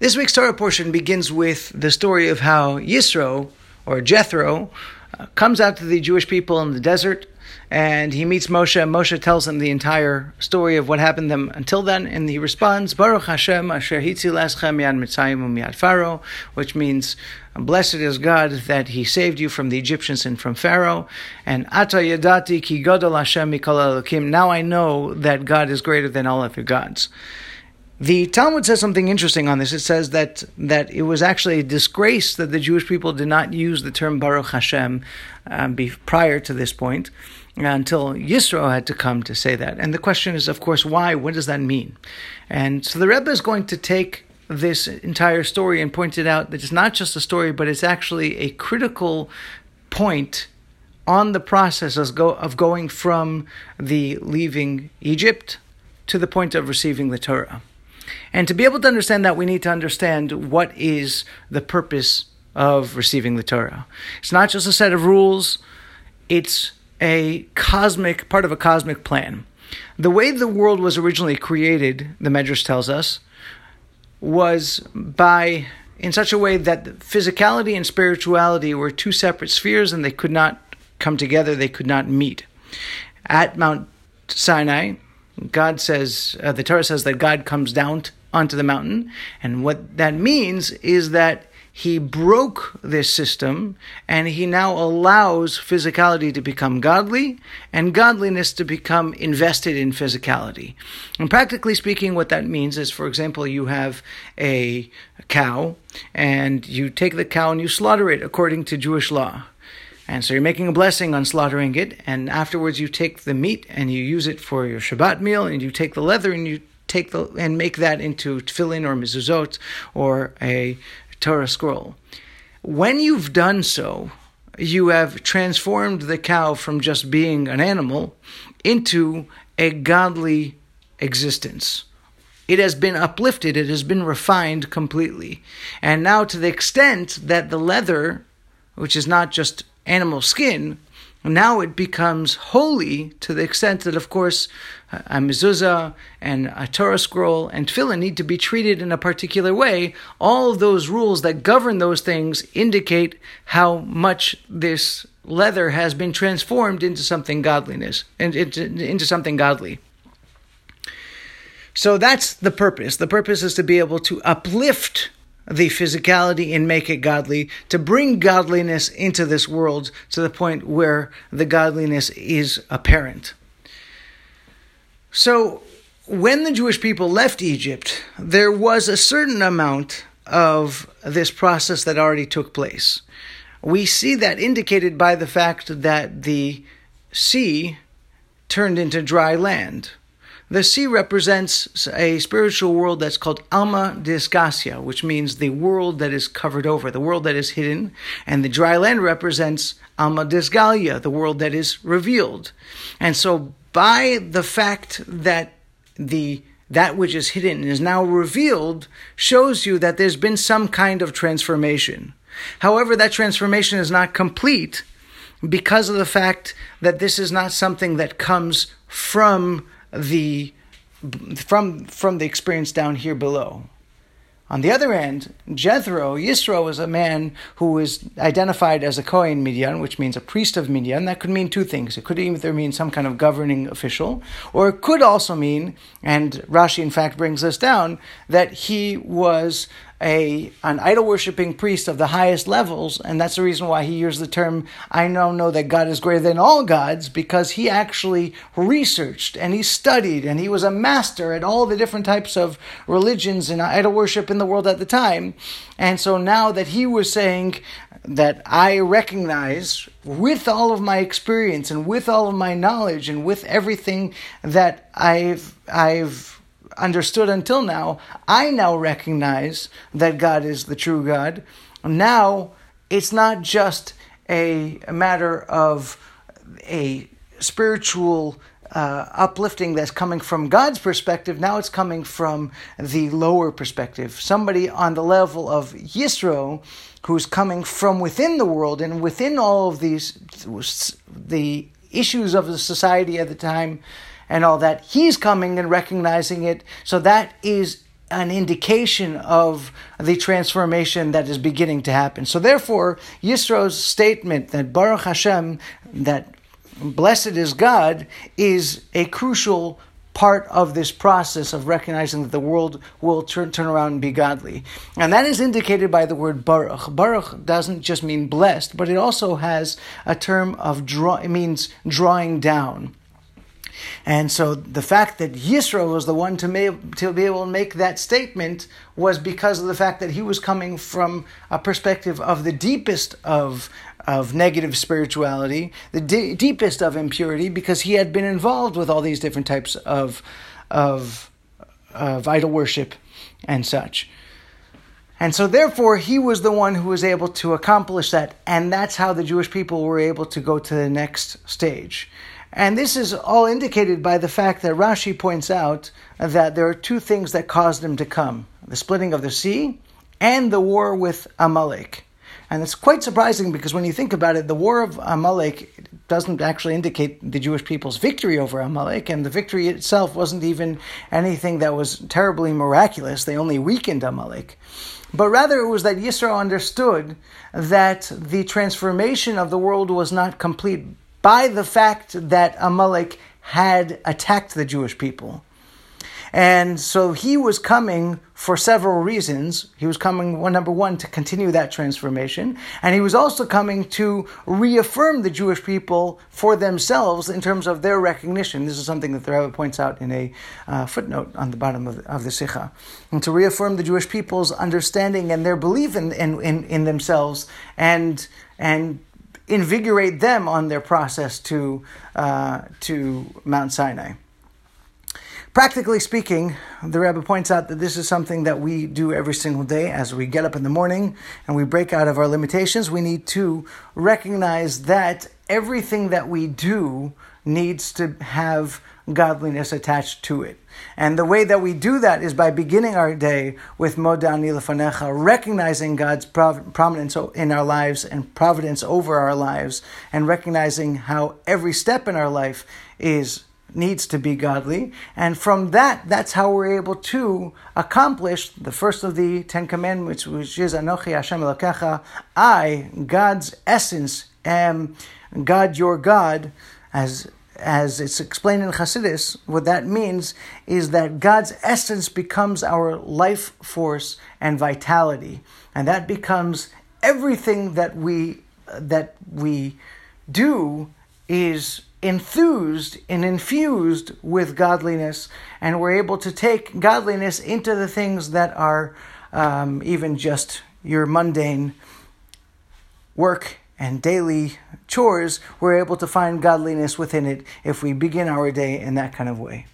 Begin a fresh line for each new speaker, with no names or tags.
This week's Torah portion begins with the story of how Yisro, or Jethro, uh, comes out to the Jewish people in the desert and he meets Moshe. Moshe tells him the entire story of what happened to them until then, and he responds, Baruch Hashem asher hitzil eschem yad mitzayim umyad Pharaoh, which means, blessed is God that he saved you from the Egyptians and from Pharaoh, and Ata yadati ki godol Hashem mikol now I know that God is greater than all of your gods. The Talmud says something interesting on this. It says that that it was actually a disgrace that the Jewish people did not use the term Baruch Hashem um, be, prior to this point, until Yisro had to come to say that. And the question is, of course, why? What does that mean? And so the Rebbe is going to take this entire story and point it out that it's not just a story, but it's actually a critical point on the process of, go, of going from the leaving Egypt to the point of receiving the Torah. And to be able to understand that, we need to understand what is the purpose of receiving the Torah. It's not just a set of rules, it's a cosmic, part of a cosmic plan. The way the world was originally created, the Medrash tells us, was by in such a way that physicality and spirituality were two separate spheres and they could not come together, they could not meet. At Mount Sinai, God says, uh, the Torah says that God comes down t- onto the mountain. And what that means is that he broke this system and he now allows physicality to become godly and godliness to become invested in physicality. And practically speaking, what that means is, for example, you have a cow and you take the cow and you slaughter it according to Jewish law. And so you're making a blessing on slaughtering it, and afterwards you take the meat and you use it for your Shabbat meal, and you take the leather and you take the and make that into tefillin or mezuzot or a Torah scroll. When you've done so, you have transformed the cow from just being an animal into a godly existence. It has been uplifted, it has been refined completely. And now, to the extent that the leather, which is not just animal skin, now it becomes holy to the extent that, of course, a mezuzah and a Torah scroll and tefillin need to be treated in a particular way. All those rules that govern those things indicate how much this leather has been transformed into something godliness and into something godly. So that's the purpose. The purpose is to be able to uplift the physicality and make it godly, to bring godliness into this world to the point where the godliness is apparent. So, when the Jewish people left Egypt, there was a certain amount of this process that already took place. We see that indicated by the fact that the sea turned into dry land. The sea represents a spiritual world that's called Alma Disgasia, which means the world that is covered over, the world that is hidden. And the dry land represents Alma Disgalia, the world that is revealed. And so, by the fact that the that which is hidden is now revealed shows you that there's been some kind of transformation. However, that transformation is not complete because of the fact that this is not something that comes from the from from the experience down here below. On the other end, Jethro, Yisro, was a man who was identified as a Kohen Midian, which means a priest of Midian. That could mean two things. It could either mean some kind of governing official, or it could also mean, and Rashi in fact brings this down, that he was a an idol worshipping priest of the highest levels, and that's the reason why he used the term I now know that God is greater than all gods, because he actually researched and he studied and he was a master at all the different types of religions and idol worship in the world at the time. And so now that he was saying that I recognize with all of my experience and with all of my knowledge and with everything that I've I've understood until now, I now recognize that God is the true God. Now, it's not just a, a matter of a spiritual uh, uplifting that's coming from God's perspective. Now it's coming from the lower perspective. Somebody on the level of Yisro, who's coming from within the world and within all of these, the issues of the society at the time and all that. He's coming and recognizing it. So that is an indication of the transformation that is beginning to happen. So therefore, Yisro's statement that Baruch Hashem, that blessed is God, is a crucial part of this process of recognizing that the world will turn, turn around and be godly. And that is indicated by the word Baruch. Baruch doesn't just mean blessed, but it also has a term of draw, it means drawing down. And so the fact that Yisro was the one to, may, to be able to make that statement was because of the fact that he was coming from a perspective of the deepest of of negative spirituality, the deepest of impurity, because he had been involved with all these different types of, of, of idol worship and such. And so, therefore, he was the one who was able to accomplish that, and that's how the Jewish people were able to go to the next stage. And this is all indicated by the fact that Rashi points out that there are two things that caused him to come the splitting of the sea and the war with Amalek. And it's quite surprising because when you think about it, the war of Amalek doesn't actually indicate the Jewish people's victory over Amalek, and the victory itself wasn't even anything that was terribly miraculous. They only weakened Amalek. But rather, it was that Yisro understood that the transformation of the world was not complete by the fact that Amalek had attacked the Jewish people. And so he was coming for several reasons. He was coming, one, number one, to continue that transformation. And he was also coming to reaffirm the Jewish people for themselves in terms of their recognition. This is something that the Rebbe points out in a uh, footnote on the bottom of the, of the Sikha. And to reaffirm the Jewish people's understanding and their belief in, in, in, in themselves and, and invigorate them on their process to, uh, to Mount Sinai. Practically speaking, the Rebbe points out that this is something that we do every single day as we get up in the morning and we break out of our limitations. We need to recognize that everything that we do needs to have godliness attached to it. And the way that we do that is by beginning our day with Modani Lefanecha, recognizing God's prominence in our lives and providence over our lives, and recognizing how every step in our life is needs to be godly. And from that, that's how we're able to accomplish the first of the Ten Commandments, which is Anochi Hashem Elokecha. I, God's essence, am God your God, as as it's explained in Chassidus, what that means is that God's essence becomes our life force and vitality, and that becomes everything that we that we do is enthused and infused with godliness, and we're able to take godliness into the things that are um, even just your mundane work and daily chores, we're able to find godliness within it if we begin our day in that kind of way.